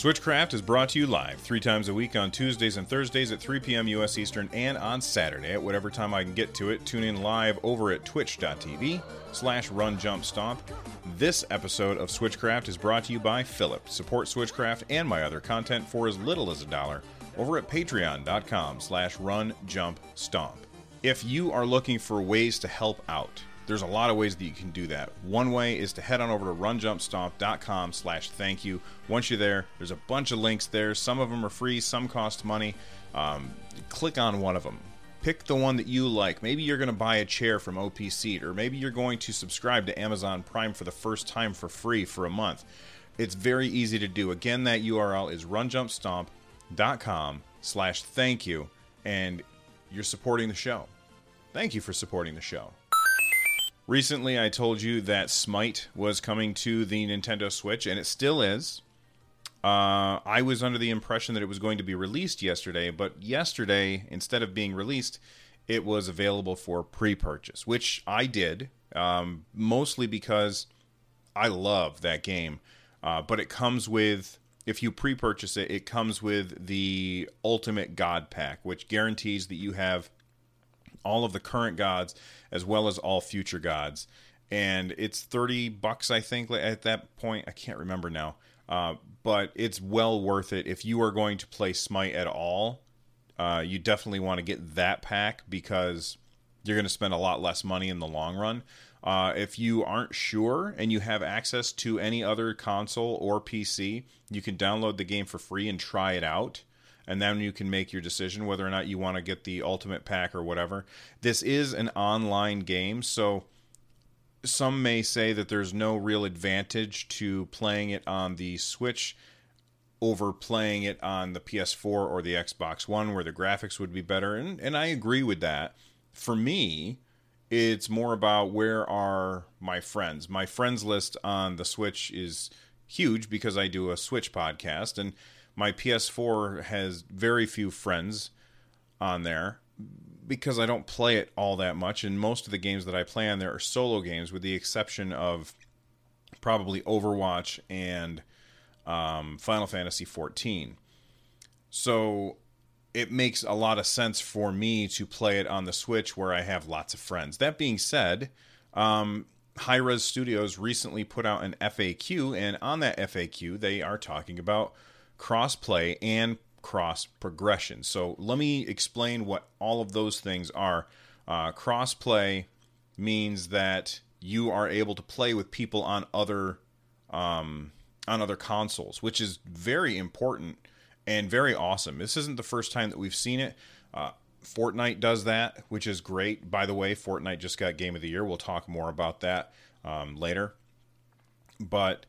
Switchcraft is brought to you live three times a week on Tuesdays and Thursdays at 3 p.m. U.S. Eastern and on Saturday at whatever time I can get to it. Tune in live over at twitch.tv slash runjumpstomp. This episode of Switchcraft is brought to you by Philip. Support Switchcraft and my other content for as little as a dollar over at patreon.com slash runjumpstomp. If you are looking for ways to help out, there's a lot of ways that you can do that. One way is to head on over to runjumpstomp.com slash thank you. Once you're there, there's a bunch of links there. Some of them are free, some cost money. Um, click on one of them. Pick the one that you like. Maybe you're going to buy a chair from OP Seat, or maybe you're going to subscribe to Amazon Prime for the first time for free for a month. It's very easy to do. Again, that URL is runjumpstomp.com slash thank you, and you're supporting the show. Thank you for supporting the show. Recently, I told you that Smite was coming to the Nintendo Switch, and it still is. Uh, I was under the impression that it was going to be released yesterday, but yesterday, instead of being released, it was available for pre purchase, which I did, um, mostly because I love that game. Uh, but it comes with, if you pre purchase it, it comes with the Ultimate God Pack, which guarantees that you have all of the current gods as well as all future gods. And it's 30 bucks, I think, at that point. I can't remember now. Uh, but it's well worth it. If you are going to play Smite at all, uh, you definitely want to get that pack because you're going to spend a lot less money in the long run. Uh, if you aren't sure and you have access to any other console or PC, you can download the game for free and try it out and then you can make your decision whether or not you want to get the ultimate pack or whatever. This is an online game, so some may say that there's no real advantage to playing it on the Switch over playing it on the PS4 or the Xbox One where the graphics would be better and and I agree with that. For me, it's more about where are my friends. My friends list on the Switch is huge because I do a Switch podcast and my PS4 has very few friends on there because I don't play it all that much, and most of the games that I play on there are solo games, with the exception of probably Overwatch and um, Final Fantasy XIV. So it makes a lot of sense for me to play it on the Switch where I have lots of friends. That being said, um, Hi-Rez Studios recently put out an FAQ, and on that FAQ, they are talking about crossplay and cross progression. So let me explain what all of those things are. Uh, crossplay means that you are able to play with people on other um, on other consoles, which is very important and very awesome. This isn't the first time that we've seen it. Uh, Fortnite does that, which is great. By the way, Fortnite just got Game of the Year. We'll talk more about that um, later. But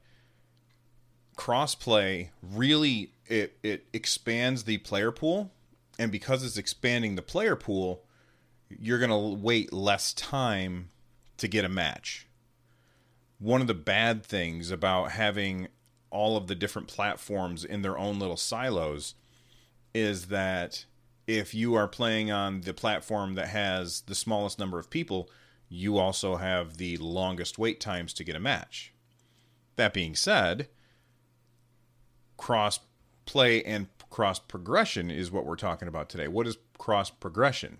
crossplay really it it expands the player pool, and because it's expanding the player pool, you're gonna wait less time to get a match. One of the bad things about having all of the different platforms in their own little silos is that if you are playing on the platform that has the smallest number of people, you also have the longest wait times to get a match. That being said, cross play and cross progression is what we're talking about today. What is cross progression?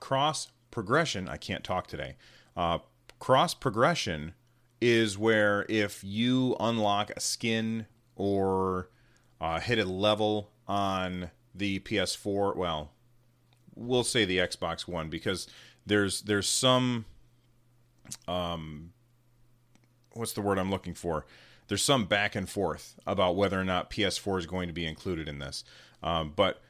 cross progression, I can't talk today. Uh, cross progression is where if you unlock a skin or uh, hit a level on the PS4, well, we'll say the Xbox One because there's there's some um what's the word I'm looking for? There's some back and forth about whether or not PS4 is going to be included in this. Um, but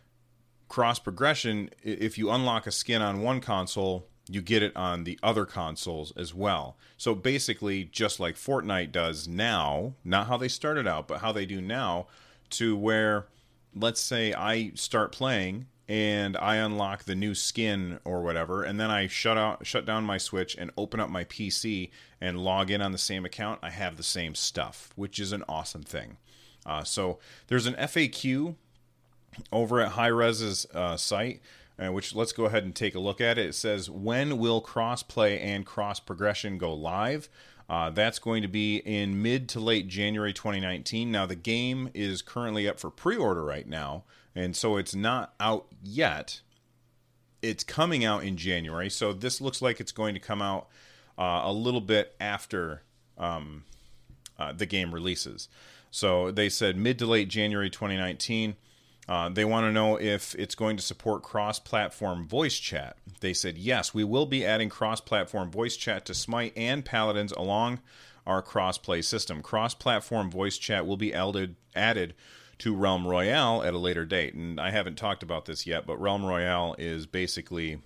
cross progression, if you unlock a skin on one console, you get it on the other consoles as well. So basically, just like Fortnite does now, not how they started out, but how they do now, to where, let's say, I start playing and I unlock the new skin or whatever, and then I shut out, shut down my Switch and open up my PC and log in on the same account. I have the same stuff, which is an awesome thing. Uh, so there's an FAQ over at Hi-Rez's uh, site uh, which let's go ahead and take a look at it. It says, When will crossplay and cross progression go live? Uh, that's going to be in mid to late January 2019. Now, the game is currently up for pre order right now, and so it's not out yet. It's coming out in January, so this looks like it's going to come out uh, a little bit after um, uh, the game releases. So they said mid to late January 2019. Uh, they want to know if it's going to support cross platform voice chat. They said, yes, we will be adding cross platform voice chat to Smite and Paladins along our cross play system. Cross platform voice chat will be added, added to Realm Royale at a later date. And I haven't talked about this yet, but Realm Royale is basically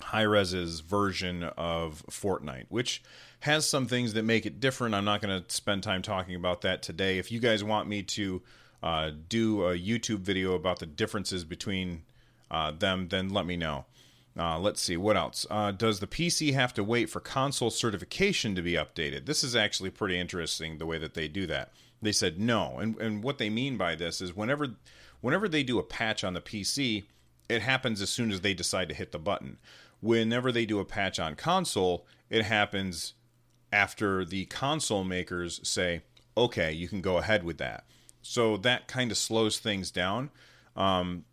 Hi-Rez's version of Fortnite, which has some things that make it different. I'm not going to spend time talking about that today. If you guys want me to uh, do a YouTube video about the differences between uh, them, then let me know. Uh, let's see, what else? Uh, does the PC have to wait for console certification to be updated? This is actually pretty interesting the way that they do that. They said no, and and what they mean by this is whenever whenever they do a patch on the PC, it happens as soon as they decide to hit the button. Whenever they do a patch on console, it happens after the console makers say, "Okay, you can go ahead with that." So that kind of slows things down. Um,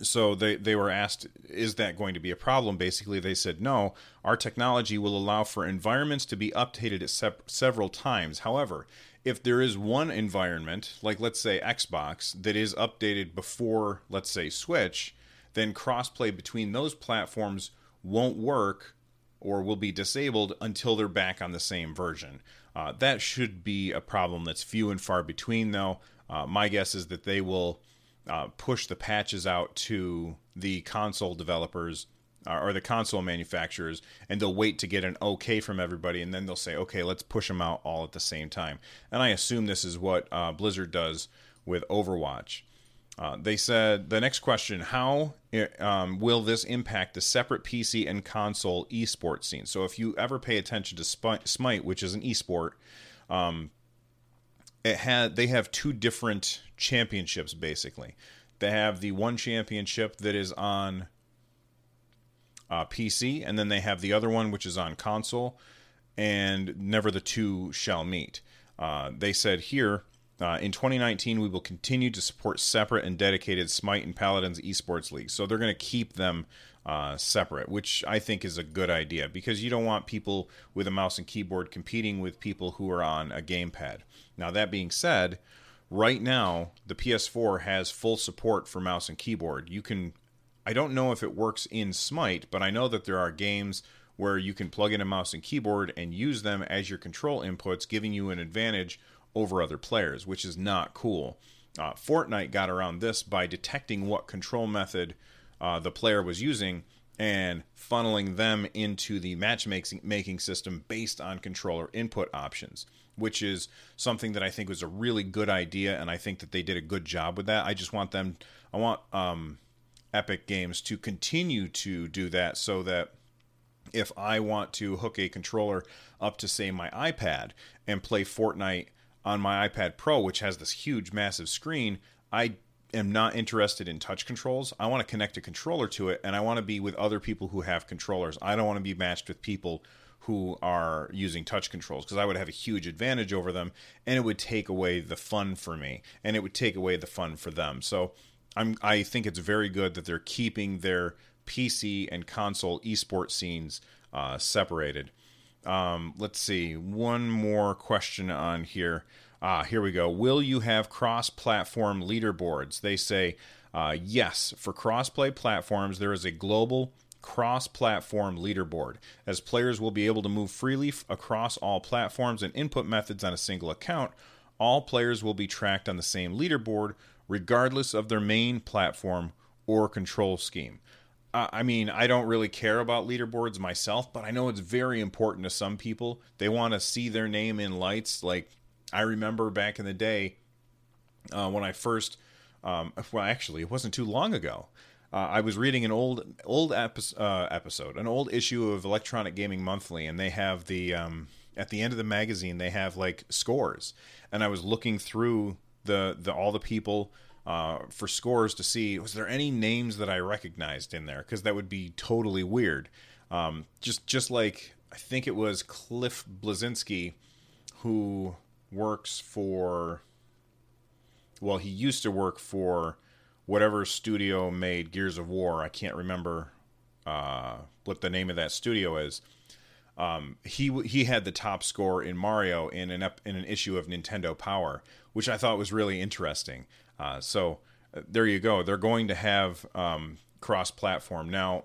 so they, they were asked, is that going to be a problem? Basically, they said, no, our technology will allow for environments to be updated se- several times. However, if there is one environment, like let's say Xbox, that is updated before, let's say, Switch, then crossplay between those platforms won't work or will be disabled until they're back on the same version. Uh, that should be a problem that's few and far between, though. Uh, my guess is that they will uh, push the patches out to the console developers or the console manufacturers, and they'll wait to get an okay from everybody, and then they'll say, okay, let's push them out all at the same time. And I assume this is what uh, Blizzard does with Overwatch. Uh, they said the next question: How um, will this impact the separate PC and console esports scene? So, if you ever pay attention to Smite, which is an esport, um, it had they have two different championships basically. They have the one championship that is on uh, PC, and then they have the other one which is on console, and never the two shall meet. Uh, they said here uh, in 2019, we will continue to support separate and dedicated Smite and Paladins esports leagues. So they're going to keep them uh, separate, which I think is a good idea because you don't want people with a mouse and keyboard competing with people who are on a gamepad. Now, that being said, right now, the PS4 has full support for mouse and keyboard. You can, I don't know if it works in Smite, but I know that there are games where you can plug in a mouse and keyboard and use them as your control inputs, giving you an advantage over other players, which is not cool. Uh, Fortnite got around this by detecting what control method uh, the player was using and funneling them into the matchmaking system based on controller input options, which is something that I think was a really good idea, and I think that they did a good job with that. I just want them, I want um, Epic Games to continue to do that so that if I want to hook a controller up to say my iPad and play Fortnite on my iPad Pro, which has this huge, massive screen, I am not interested in touch controls. I want to connect a controller to it, and I want to be with other people who have controllers. I don't want to be matched with people who are using touch controls because I would have a huge advantage over them, and it would take away the fun for me, and it would take away the fun for them. So I'm I think it's very good that they're keeping their PC and console esports scenes uh, separated. Um, let's see, one more question on here. Ah, here we go. Will you have cross platform leaderboards? They say uh, yes. For cross play platforms, there is a global cross platform leaderboard, as players will be able to move freely f- across all platforms and input methods on a single account. All players will be tracked on the same leaderboard, regardless of their main platform or control scheme. I mean, I don't really care about leaderboards myself, but I know it's very important to some people. They want to see their name in lights. Like, I remember back in the day uh, when I first, um, well, actually, it wasn't too long ago. Uh, I was reading an old old epi- uh, episode, an old issue of Electronic Gaming Monthly, and they have the um, at the end of the magazine they have like scores, and I was looking through the the all the people uh, for scores to see was there any names that I recognized in there because that would be totally weird. Um, just just like I think it was Cliff Bleszinski who works for well he used to work for whatever studio made Gears of War. I can't remember uh, what the name of that studio is. Um, he he had the top score in Mario in an in an issue of Nintendo Power, which I thought was really interesting. Uh, so uh, there you go. They're going to have um, cross-platform now.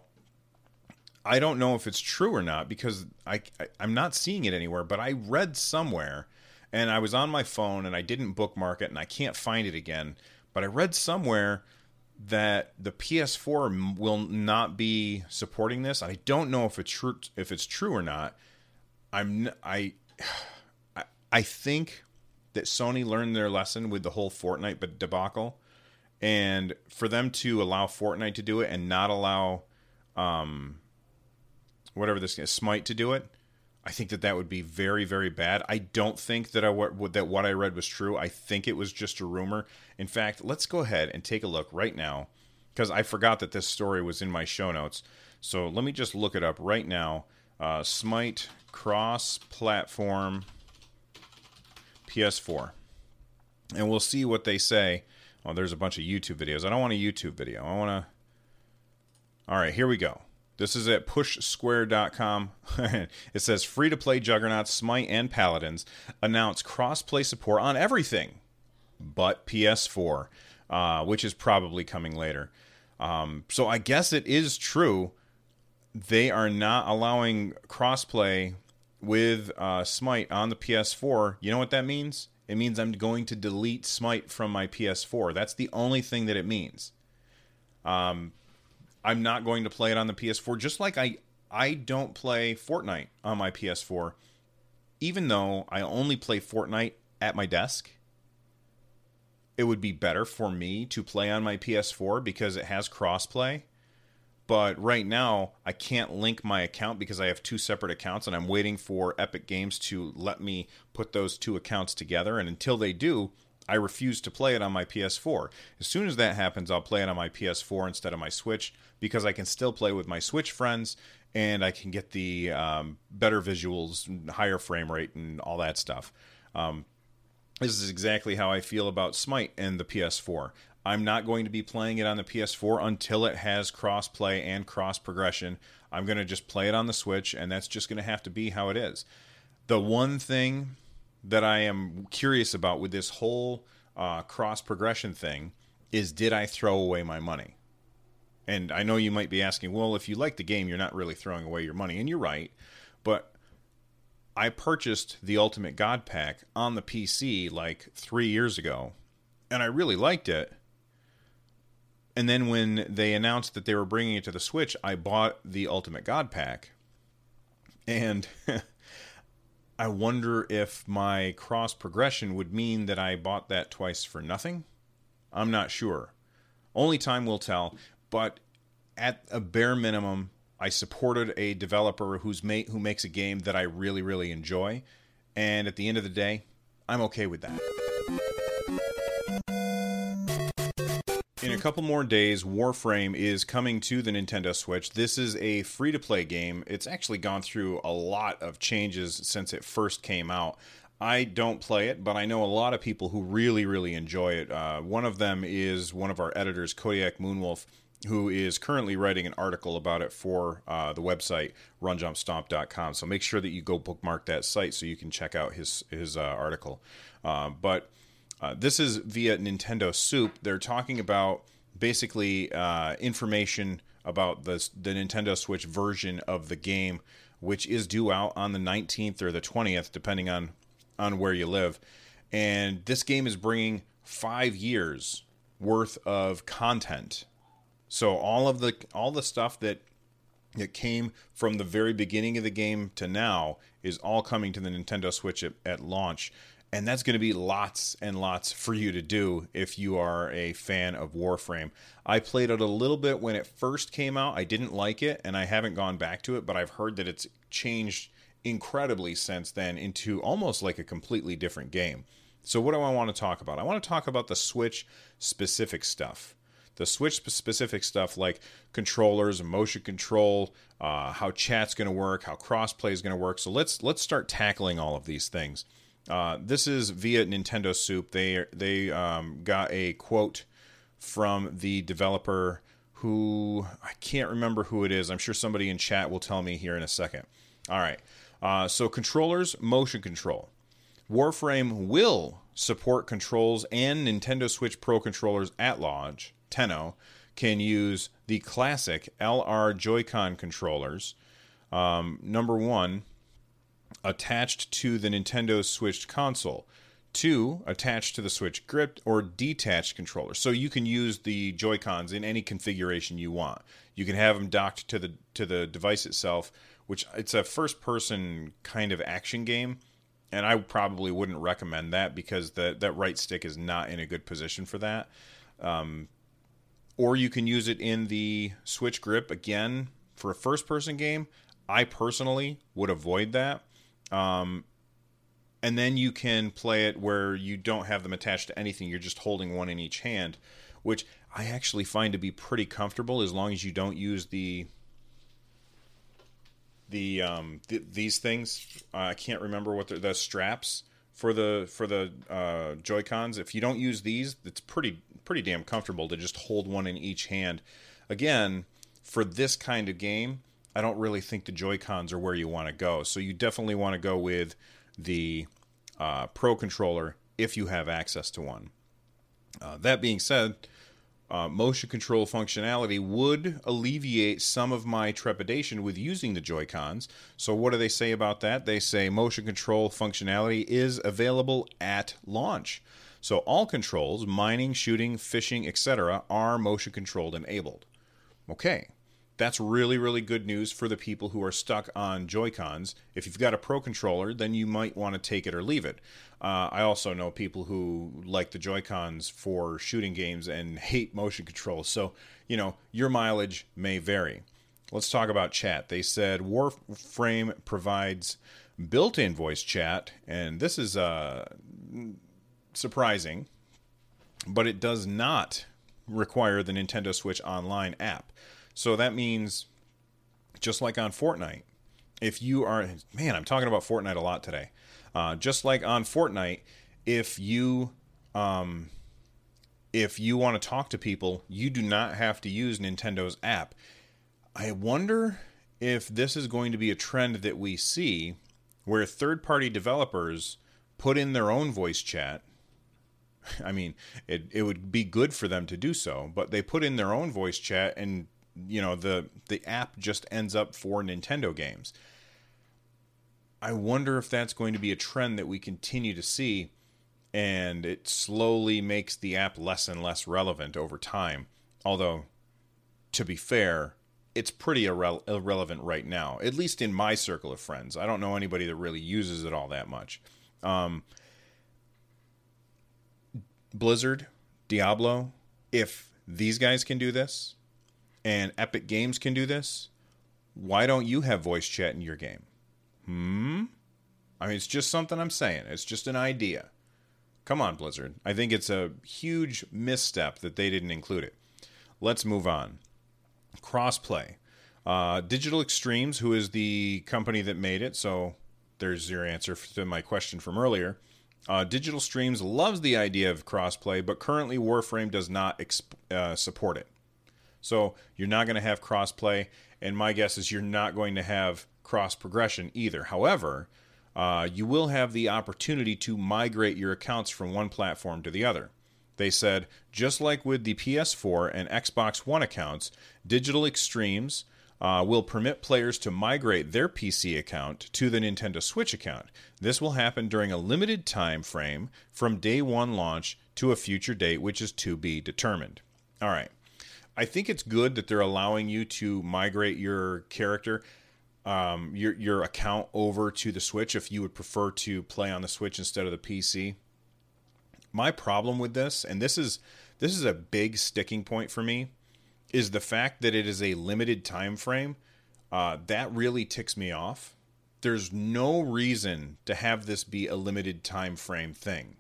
I don't know if it's true or not because I, I I'm not seeing it anywhere. But I read somewhere, and I was on my phone and I didn't bookmark it, and I can't find it again. But I read somewhere that the PS4 will not be supporting this. I don't know if it's true if it's true or not. I'm I I think that Sony learned their lesson with the whole Fortnite debacle, and for them to allow Fortnite to do it and not allow um whatever this is Smite to do it, I think that that would be very, very bad. I don't think that I that what I read was true. I think it was just a rumor. In fact, let's go ahead and take a look right now because I forgot that this story was in my show notes. So let me just look it up right now. Uh, Smite cross-platform PS4, and we'll see what they say. Oh, there's a bunch of YouTube videos. I don't want a YouTube video. I want to. All right, here we go. This is at pushsquare.com. it says free to play Juggernauts, Smite, and Paladins announce cross play support on everything but PS4, uh, which is probably coming later. Um, so I guess it is true. They are not allowing crossplay with uh, Smite on the PS4. You know what that means? It means I'm going to delete Smite from my PS4. That's the only thing that it means. Um, I'm not going to play it on the PS4, just like I I don't play Fortnite on my PS4, even though I only play Fortnite at my desk. It would be better for me to play on my PS4 because it has crossplay. But right now, I can't link my account because I have two separate accounts and I'm waiting for Epic Games to let me put those two accounts together. And until they do, I refuse to play it on my PS4. As soon as that happens, I'll play it on my PS4 instead of my Switch because I can still play with my Switch friends and I can get the um, better visuals, higher frame rate, and all that stuff. Um, this is exactly how I feel about Smite and the PS4. I'm not going to be playing it on the PS4 until it has cross play and cross progression. I'm going to just play it on the Switch, and that's just going to have to be how it is. The one thing that I am curious about with this whole uh, cross progression thing is did I throw away my money? And I know you might be asking, well, if you like the game, you're not really throwing away your money. And you're right. But I purchased the Ultimate God Pack on the PC like three years ago, and I really liked it. And then when they announced that they were bringing it to the Switch, I bought the Ultimate God Pack. And I wonder if my cross progression would mean that I bought that twice for nothing. I'm not sure. Only time will tell. But at a bare minimum, I supported a developer who's made who makes a game that I really really enjoy, and at the end of the day, I'm okay with that. In a couple more days, Warframe is coming to the Nintendo Switch. This is a free to play game. It's actually gone through a lot of changes since it first came out. I don't play it, but I know a lot of people who really, really enjoy it. Uh, one of them is one of our editors, Kodiak Moonwolf, who is currently writing an article about it for uh, the website runjumpstomp.com. So make sure that you go bookmark that site so you can check out his his uh, article. Uh, but uh, this is via Nintendo Soup. They're talking about basically uh, information about the the Nintendo Switch version of the game, which is due out on the 19th or the 20th, depending on on where you live. And this game is bringing five years worth of content. So all of the all the stuff that that came from the very beginning of the game to now is all coming to the Nintendo Switch at, at launch. And that's going to be lots and lots for you to do if you are a fan of Warframe. I played it a little bit when it first came out. I didn't like it, and I haven't gone back to it, but I've heard that it's changed incredibly since then into almost like a completely different game. So, what do I want to talk about? I want to talk about the Switch specific stuff the Switch specific stuff like controllers, motion control, uh, how chat's going to work, how crossplay is going to work. So let's let's start tackling all of these things. Uh, this is via Nintendo Soup. They they um, got a quote from the developer who I can't remember who it is. I'm sure somebody in chat will tell me here in a second. All right. Uh, so controllers, motion control. Warframe will support controls and Nintendo Switch Pro controllers at launch. Tenno can use the classic LR Joy-Con controllers. Um, number one, attached to the Nintendo Switch console. Two, attached to the Switch grip or detached controller. So you can use the Joy Cons in any configuration you want. You can have them docked to the to the device itself, which it's a first person kind of action game, and I probably wouldn't recommend that because the that right stick is not in a good position for that. Um, or you can use it in the Switch grip again for a first person game. I personally would avoid that. Um, and then you can play it where you don't have them attached to anything. You're just holding one in each hand, which I actually find to be pretty comfortable as long as you don't use the the um th- these things. Uh, I can't remember what the straps for the for the uh, Joy Cons. If you don't use these, it's pretty pretty damn comfortable to just hold one in each hand. Again, for this kind of game, I don't really think the Joy Cons are where you want to go. So you definitely want to go with the uh, Pro controller if you have access to one. Uh, that being said, uh, motion control functionality would alleviate some of my trepidation with using the Joy Cons. So, what do they say about that? They say motion control functionality is available at launch. So all controls, mining, shooting, fishing, etc., are motion controlled enabled. Okay, that's really, really good news for the people who are stuck on Joy-Cons. If you've got a Pro controller, then you might want to take it or leave it. Uh, I also know people who like the Joy-Cons for shooting games and hate motion controls. So, you know, your mileage may vary. Let's talk about chat. They said Warframe provides built-in voice chat, and this is uh, surprising, but it does not require the Nintendo Switch Online app. So that means, just like on Fortnite, if you are, man, I'm talking about Fortnite a lot today. Uh, just like on Fortnite, if you, um, if you want to talk to people, you do not have to use Nintendo's app. I wonder if this is going to be a trend that we see where third party developers put in their own voice chat I mean, it it would be good for them to do so, but they put in their own voice chat, and you know the the app just ends up for Nintendo games. I wonder if that's going to be a trend that we continue to see, and it slowly makes the app less and less relevant over time. Although, to be fair, it's pretty irre- irrelevant right now, at least in my circle of friends. I don't know anybody that really uses it all that much. Um, Blizzard, Diablo, if these guys can do this and Epic Games can do this, why don't you have voice chat in your game? Hmm? I mean, it's just something I'm saying. It's just an idea. Come on, Blizzard. I think it's a huge misstep that they didn't include it. Let's move on. Crossplay. Uh, Digital Extremes, who is the company that made it, so there's your answer to my question from earlier. Uh, Digital Extremes loves the idea of crossplay, but currently Warframe does not exp- uh, support it. So you're not going to have crossplay, and my guess is you're not going to have cross progression either. However, uh, you will have the opportunity to migrate your accounts from one platform to the other. They said, just like with the PS4 and Xbox One accounts, Digital Extremes uh, will permit players to migrate their PC account to the Nintendo Switch account. This will happen during a limited time frame from day one launch to a future date, which is to be determined. All right. I think it's good that they're allowing you to migrate your character, um, your your account over to the Switch if you would prefer to play on the Switch instead of the PC. My problem with this, and this is this is a big sticking point for me, is the fact that it is a limited time frame. Uh, that really ticks me off. There's no reason to have this be a limited time frame thing.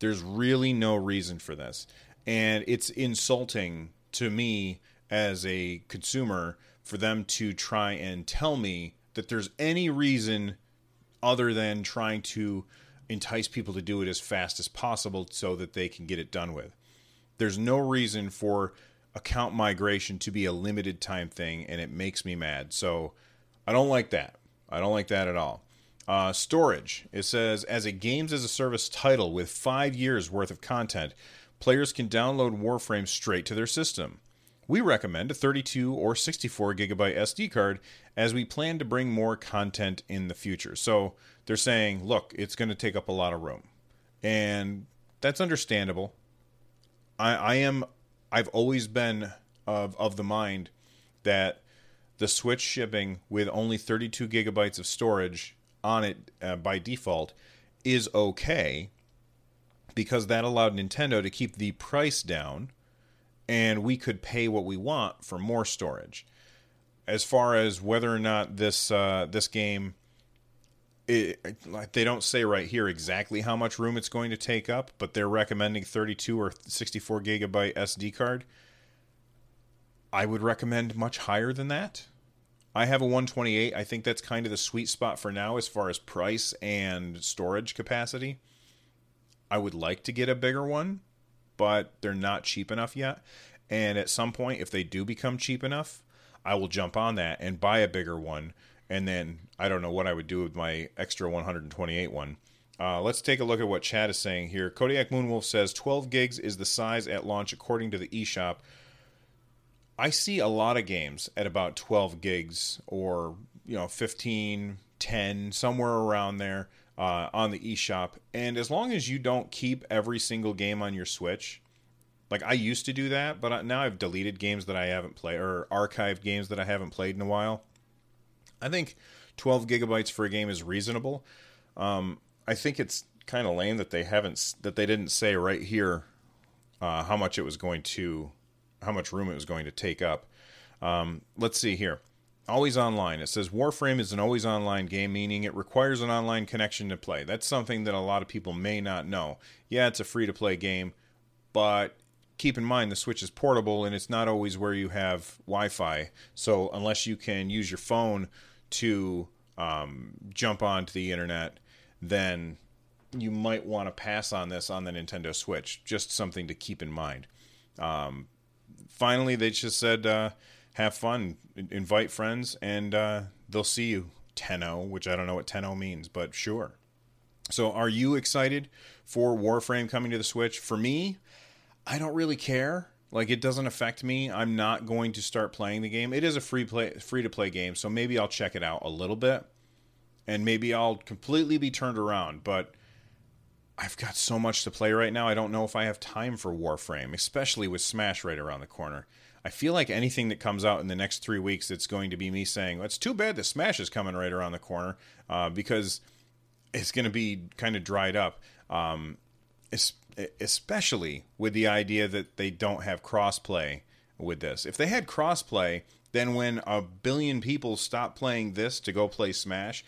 There's really no reason for this. And it's insulting to me as a consumer for them to try and tell me that there's any reason other than trying to entice people to do it as fast as possible so that they can get it done with. There's no reason for account migration to be a limited time thing, and it makes me mad. So I don't like that. I don't like that at all. Uh, storage. It says as a games as a service title with five years worth of content, players can download Warframe straight to their system. We recommend a 32 or 64 gigabyte SD card as we plan to bring more content in the future. So they're saying, look, it's going to take up a lot of room. And that's understandable. I, I am, I've always been of, of the mind that the Switch shipping with only 32 gigabytes of storage on it uh, by default is okay because that allowed Nintendo to keep the price down and we could pay what we want for more storage. As far as whether or not this uh, this game, it, they don't say right here exactly how much room it's going to take up, but they're recommending 32 or 64 gigabyte SD card. I would recommend much higher than that. I have a 128. I think that's kind of the sweet spot for now as far as price and storage capacity. I would like to get a bigger one, but they're not cheap enough yet. And at some point, if they do become cheap enough, I will jump on that and buy a bigger one. And then I don't know what I would do with my extra 128 one. Uh, let's take a look at what Chad is saying here. Kodiak Moonwolf says 12 gigs is the size at launch according to the eShop. I see a lot of games at about 12 gigs or, you know, 15, 10, somewhere around there uh, on the eShop. And as long as you don't keep every single game on your Switch, like I used to do that, but now I've deleted games that I haven't played or archived games that I haven't played in a while. I think 12 gigabytes for a game is reasonable. Um, I think it's kind of lame that they haven't that they didn't say right here uh, how much it was going to how much room it was going to take up. Um, let's see here. Always online. It says Warframe is an always online game, meaning it requires an online connection to play. That's something that a lot of people may not know. Yeah, it's a free to play game, but keep in mind the Switch is portable and it's not always where you have Wi Fi. So, unless you can use your phone to um, jump onto the internet, then you might want to pass on this on the Nintendo Switch. Just something to keep in mind. Um, finally, they just said, uh, have fun, invite friends, and uh, they'll see you. Tenno, which I don't know what Tenno means, but sure. So, are you excited for Warframe coming to the Switch? For me, I don't really care. Like it doesn't affect me. I'm not going to start playing the game. It is a free play free to play game, so maybe I'll check it out a little bit and maybe I'll completely be turned around, but I've got so much to play right now. I don't know if I have time for Warframe, especially with Smash right around the corner. I feel like anything that comes out in the next three weeks, it's going to be me saying, well, "It's too bad that Smash is coming right around the corner," uh, because it's going to be kind of dried up. Um, especially with the idea that they don't have crossplay with this. If they had crossplay, then when a billion people stop playing this to go play Smash,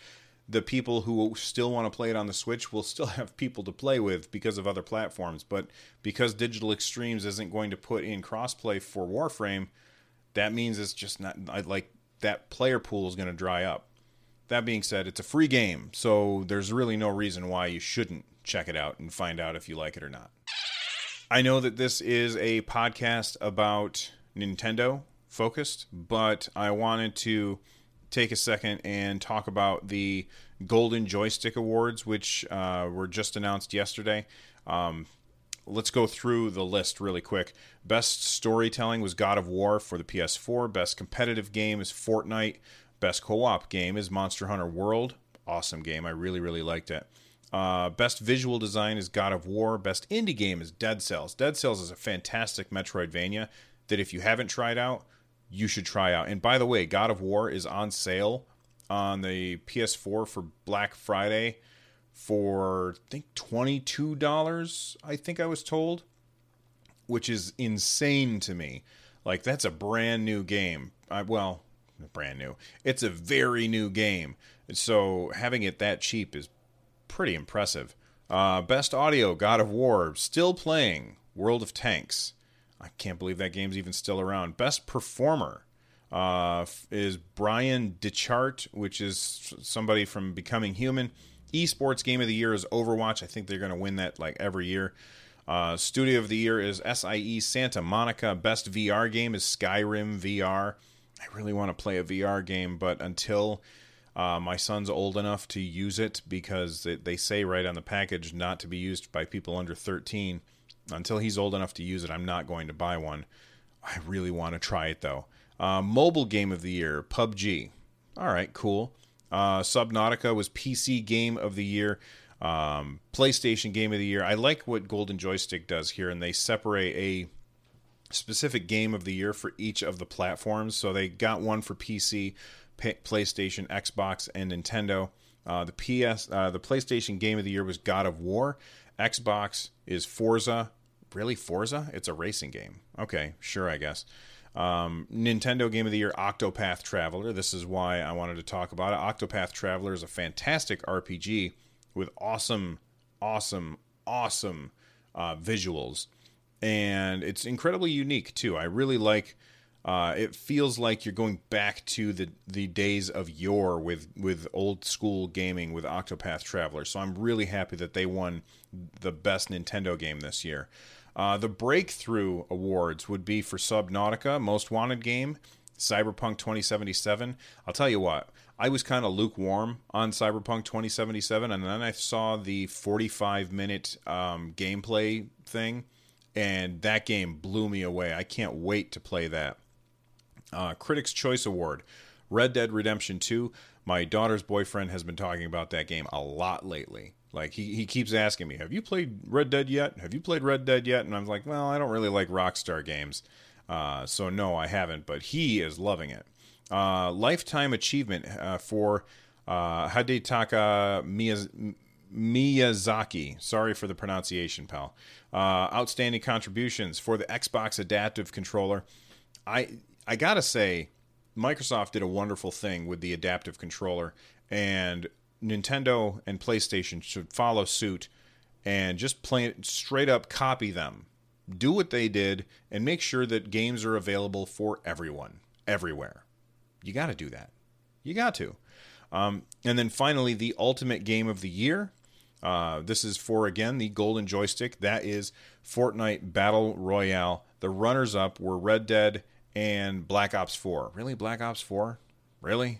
the people who still want to play it on the Switch will still have people to play with because of other platforms. But because Digital Extremes isn't going to put in crossplay for Warframe, that means it's just not like that player pool is going to dry up. That being said, it's a free game, so there's really no reason why you shouldn't check it out and find out if you like it or not. I know that this is a podcast about Nintendo focused, but I wanted to take a second and talk about the Golden Joystick Awards, which uh, were just announced yesterday. Um, let's go through the list really quick. Best storytelling was God of War for the PS4. Best competitive game is Fortnite. Best co op game is Monster Hunter World. Awesome game. I really, really liked it. Uh, best visual design is God of War. Best indie game is Dead Cells. Dead Cells is a fantastic Metroidvania that if you haven't tried out, you should try out. And by the way, God of War is on sale on the PS4 for Black Friday for I think $22, I think I was told, which is insane to me. Like that's a brand new game. I, well, brand new. It's a very new game. So having it that cheap is pretty impressive. Uh, best audio, God of War, still playing. World of Tanks. I can't believe that game's even still around. Best performer uh, is Bryan Dechart, which is somebody from Becoming Human. Esports Game of the Year is Overwatch. I think they're going to win that like every year. Uh, Studio of the Year is SIE Santa Monica. Best VR game is Skyrim VR. I really want to play a VR game, but until uh, my son's old enough to use it, because they say right on the package not to be used by people under 13, until he's old enough to use it, I'm not going to buy one. I really want to try it though. Uh, mobile game of the year, PUBG. All right, cool. Uh, Subnautica was PC game of the year. Um, PlayStation game of the year. I like what Golden Joystick does here, and they separate a specific game of the year for each of the platforms. So they got one for PC, PlayStation, Xbox, and Nintendo. Uh, the PS, uh, the PlayStation game of the year was God of War. Xbox is Forza. Really, Forza? It's a racing game. Okay, sure, I guess. Um, Nintendo Game of the Year Octopath Traveler. This is why I wanted to talk about it. Octopath Traveler is a fantastic RPG with awesome, awesome, awesome uh, visuals. And it's incredibly unique, too. I really like. Uh, it feels like you're going back to the, the days of yore with, with old school gaming with Octopath Traveler. So I'm really happy that they won the best Nintendo game this year. Uh, the breakthrough awards would be for Subnautica, Most Wanted Game, Cyberpunk 2077. I'll tell you what, I was kind of lukewarm on Cyberpunk 2077, and then I saw the 45 minute um, gameplay thing, and that game blew me away. I can't wait to play that. Uh, Critics' Choice Award, Red Dead Redemption 2. My daughter's boyfriend has been talking about that game a lot lately. Like he, he keeps asking me, "Have you played Red Dead yet? Have you played Red Dead yet?" And I'm like, "Well, I don't really like Rockstar games, uh, so no, I haven't." But he is loving it. Uh, lifetime achievement uh, for uh, Hidetaka Miyaz- Miyazaki. Sorry for the pronunciation, pal. Uh, outstanding contributions for the Xbox Adaptive Controller. I I gotta say, Microsoft did a wonderful thing with the adaptive controller, and Nintendo and PlayStation should follow suit and just play straight up copy them. Do what they did and make sure that games are available for everyone, everywhere. You got to do that. You got to. Um, and then finally, the ultimate game of the year. Uh, this is for, again, the Golden Joystick. That is Fortnite Battle Royale. The runners up were Red Dead and Black Ops 4. Really? Black Ops 4? Really?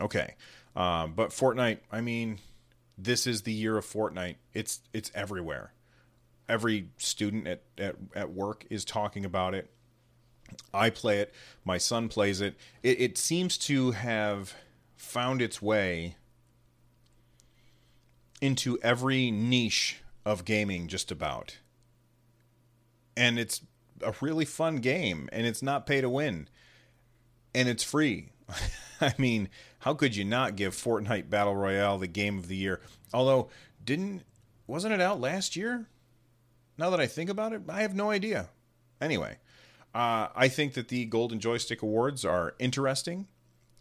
Okay. Um, but Fortnite, I mean, this is the year of Fortnite. It's it's everywhere. Every student at, at, at work is talking about it. I play it. My son plays it. It, it seems to have found its way into every niche of gaming, just about. And it's a really fun game, and it's not pay to win, and it's free. I mean, how could you not give Fortnite Battle Royale the game of the year? Although, didn't wasn't it out last year? Now that I think about it, I have no idea. Anyway, uh, I think that the Golden Joystick Awards are interesting,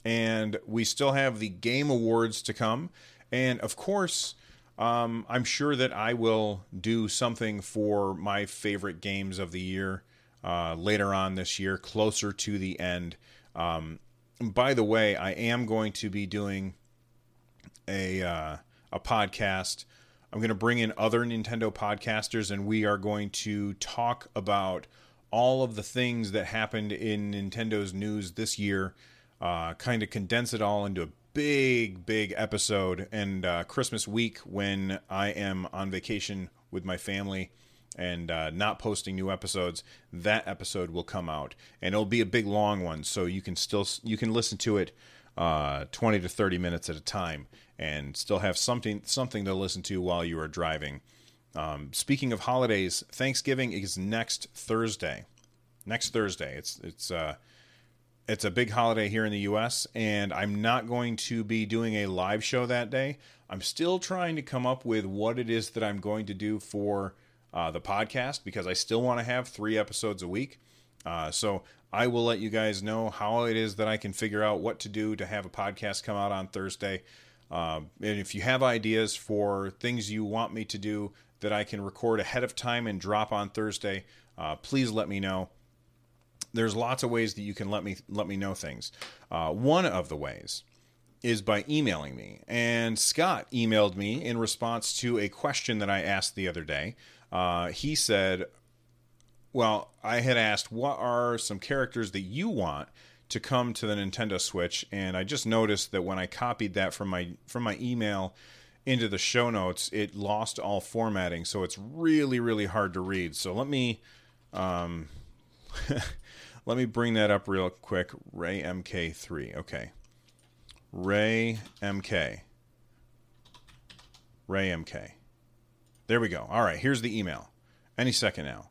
and we still have the Game Awards to come. And of course, um, I'm sure that I will do something for my favorite games of the year uh, later on this year, closer to the end. Um, by the way, I am going to be doing a uh, a podcast. I'm going to bring in other Nintendo podcasters, and we are going to talk about all of the things that happened in Nintendo's news this year. Uh, kind of condense it all into a big, big episode. And uh, Christmas week, when I am on vacation with my family, and uh, not posting new episodes, that episode will come out, and it'll be a big long one, so you can still you can listen to it uh, 20 to 30 minutes at a time, and still have something something to listen to while you are driving. Um, speaking of holidays, Thanksgiving is next Thursday. Next Thursday, it's it's uh, it's a big holiday here in the U.S., and I'm not going to be doing a live show that day. I'm still trying to come up with what it is that I'm going to do for uh, the podcast because I still want to have three episodes a week. Uh, so I will let you guys know how it is that I can figure out what to do to have a podcast come out on Thursday. Um, and if you have ideas for things you want me to do that I can record ahead of time and drop on Thursday, uh, please let me know there's lots of ways that you can let me let me know things. Uh, one of the ways is by emailing me, and Scott emailed me in response to a question that I asked the other day. Uh, he said, "Well, I had asked what are some characters that you want." to come to the Nintendo Switch and I just noticed that when I copied that from my from my email into the show notes it lost all formatting so it's really really hard to read so let me um Let me bring that up real quick. Ray MK3. Okay. Ray MK. Ray MK. There we go. All right, here's the email. Any second now.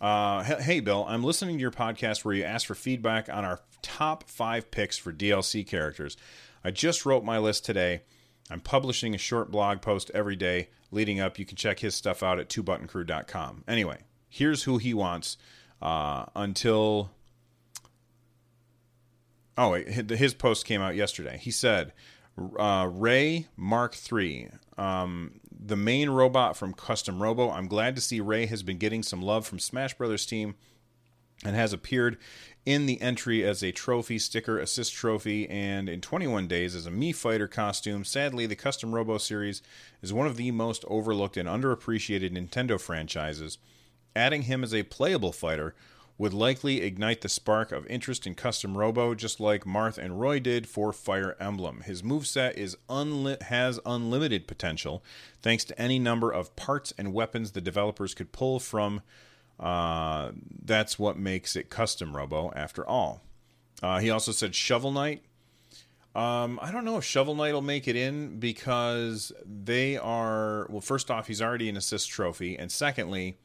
Uh, hey, Bill, I'm listening to your podcast where you asked for feedback on our top five picks for DLC characters. I just wrote my list today. I'm publishing a short blog post every day leading up. You can check his stuff out at twobuttoncrew.com. Anyway, here's who he wants uh, until Oh, wait. his post came out yesterday. He said, uh, Ray Mark III, um, the main robot from Custom Robo. I'm glad to see Ray has been getting some love from Smash Brothers team and has appeared in the entry as a trophy sticker assist trophy and in 21 days as a Mii Fighter costume. Sadly, the Custom Robo series is one of the most overlooked and underappreciated Nintendo franchises. Adding him as a playable fighter would likely ignite the spark of interest in Custom Robo, just like Marth and Roy did for Fire Emblem. His moveset is unli- has unlimited potential, thanks to any number of parts and weapons the developers could pull from. Uh, that's what makes it Custom Robo, after all. Uh, he also said Shovel Knight. Um, I don't know if Shovel Knight will make it in because they are. Well, first off, he's already an assist trophy, and secondly,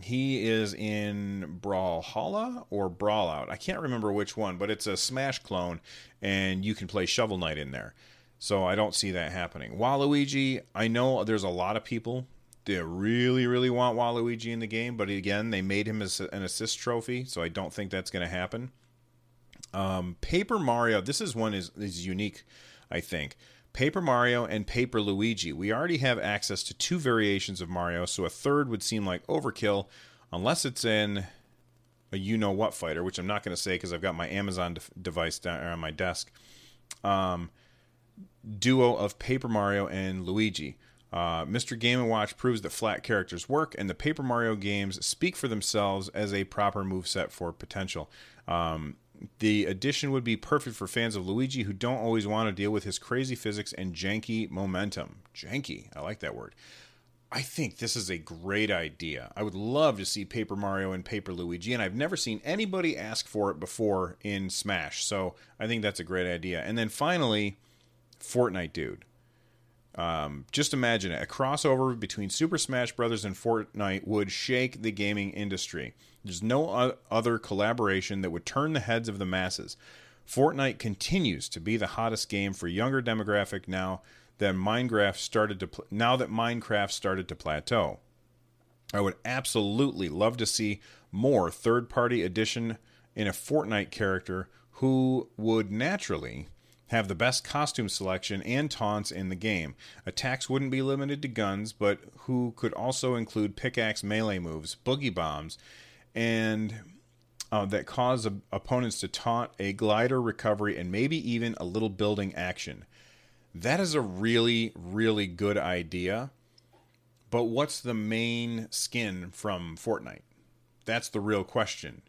he is in Brawlhalla or Brawlout. I can't remember which one, but it's a Smash clone, and you can play Shovel Knight in there. So I don't see that happening. Waluigi, I know there's a lot of people that really, really want Waluigi in the game, but again, they made him as an assist trophy, so I don't think that's going to happen. Um, Paper Mario, this is one is is unique, I think. Paper Mario and Paper Luigi. We already have access to two variations of Mario, so a third would seem like overkill unless it's in a you know what fighter, which I'm not going to say because I've got my Amazon de- device down on my desk. Um, duo of Paper Mario and Luigi. Uh, Mr. Game & Watch proves that flat characters work, and the Paper Mario games speak for themselves as a proper move set for potential. Um, the addition would be perfect for fans of Luigi who don't always want to deal with his crazy physics and janky momentum. Janky, I like that word. I think this is a great idea. I would love to see Paper Mario and Paper Luigi, and I've never seen anybody ask for it before in Smash, so I think that's a great idea. And then finally, Fortnite Dude. Um, just imagine it. A crossover between Super Smash Bros. and Fortnite would shake the gaming industry. There's no other collaboration that would turn the heads of the masses. Fortnite continues to be the hottest game for younger demographic now that Minecraft started to pl- now that Minecraft started to plateau. I would absolutely love to see more third-party addition in a Fortnite character who would naturally have the best costume selection and taunts in the game. Attacks wouldn't be limited to guns, but who could also include pickaxe melee moves, boogie bombs, and uh, that cause opponents to taunt, a glider recovery, and maybe even a little building action. That is a really, really good idea. But what's the main skin from Fortnite? That's the real question.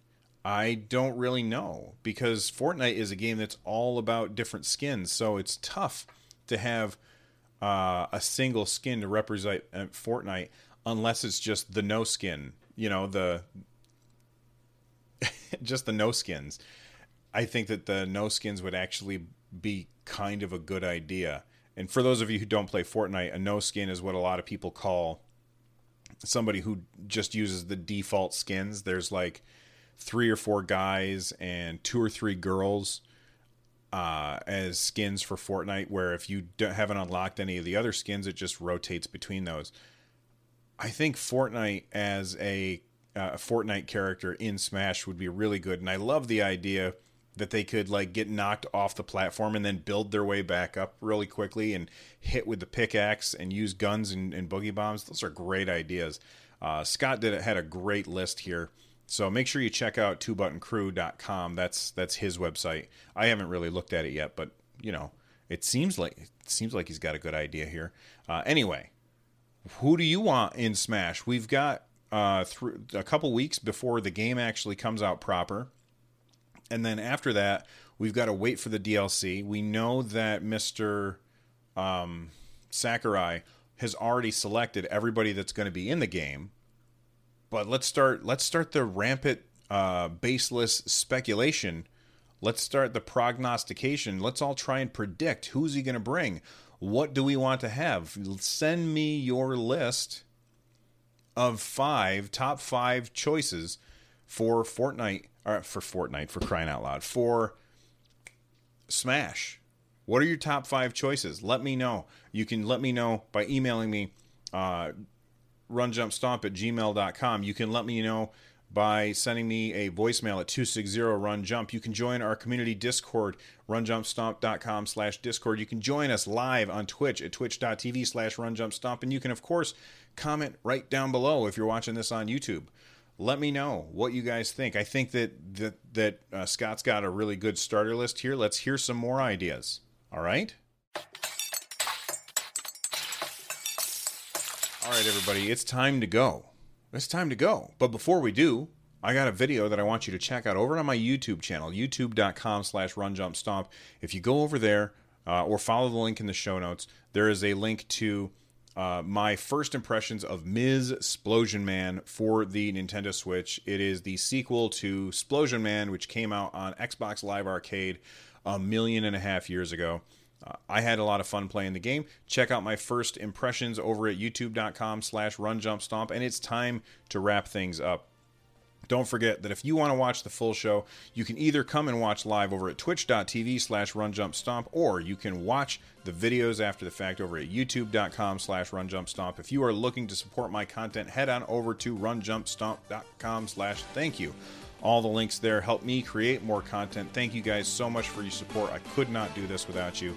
I don't really know because Fortnite is a game that's all about different skins, so it's tough to have uh, a single skin to represent uh, Fortnite unless it's just the no skin, you know, the just the no skins. I think that the no skins would actually be kind of a good idea. And for those of you who don't play Fortnite, a no skin is what a lot of people call somebody who just uses the default skins. There's like three or four guys and two or three girls uh, as skins for Fortnite, where if you haven't unlocked any of the other skins, it just rotates between those. I think Fortnite as a uh, Fortnite character in Smash would be really good, and I love the idea that they could like get knocked off the platform and then build their way back up really quickly and hit with the pickaxe and use guns and, and boogie bombs. Those are great ideas. Uh, Scott did had a great list here. So make sure you check out twobuttoncrew.com. That's that's his website. I haven't really looked at it yet, but you know, it seems like it seems like he's got a good idea here. Uh, anyway, who do you want in Smash? We've got uh, through a couple weeks before the game actually comes out proper, and then after that, we've got to wait for the DLC. We know that Mister um, Sakurai has already selected everybody that's going to be in the game but let's start let's start the rampant uh, baseless speculation. Let's start the prognostication. Let's all try and predict who's he going to bring. What do we want to have? Send me your list of five top five choices for fortnite or for fortnite for crying out loud for smash. What are your top five choices? Let me know. You can let me know by emailing me uh, runjumpstomp at gmail.com. You can let me know by sending me a voicemail at 260-RUN-JUMP. You can join our community Discord, runjumpstomp.com slash Discord. You can join us live on Twitch at twitch.tv slash runjumpstomp. And you can, of course, comment right down below if you're watching this on YouTube. Let me know what you guys think. I think that that, that uh, Scott's got a really good starter list here. Let's hear some more ideas. All right? All right, everybody, it's time to go. It's time to go. But before we do, I got a video that I want you to check out over on my YouTube channel, youtube.com slash runjumpstomp. If you go over there uh, or follow the link in the show notes, there is a link to uh, my first impressions of Ms. Splosion Man for the Nintendo Switch. It is the sequel to Splosion Man, which came out on Xbox Live Arcade a million and a half years ago. Uh, I had a lot of fun playing the game. Check out my first impressions over at youtube.com slash runjumpstomp, and it's time to wrap things up. Don't forget that if you want to watch the full show, you can either come and watch live over at twitch.tv slash runjumpstomp, or you can watch the videos after the fact over at youtube.com slash runjumpstomp. If you are looking to support my content, head on over to runjumpstomp.com slash thank you. All the links there help me create more content. Thank you guys so much for your support. I could not do this without you.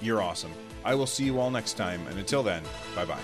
You're awesome. I will see you all next time, and until then, bye bye.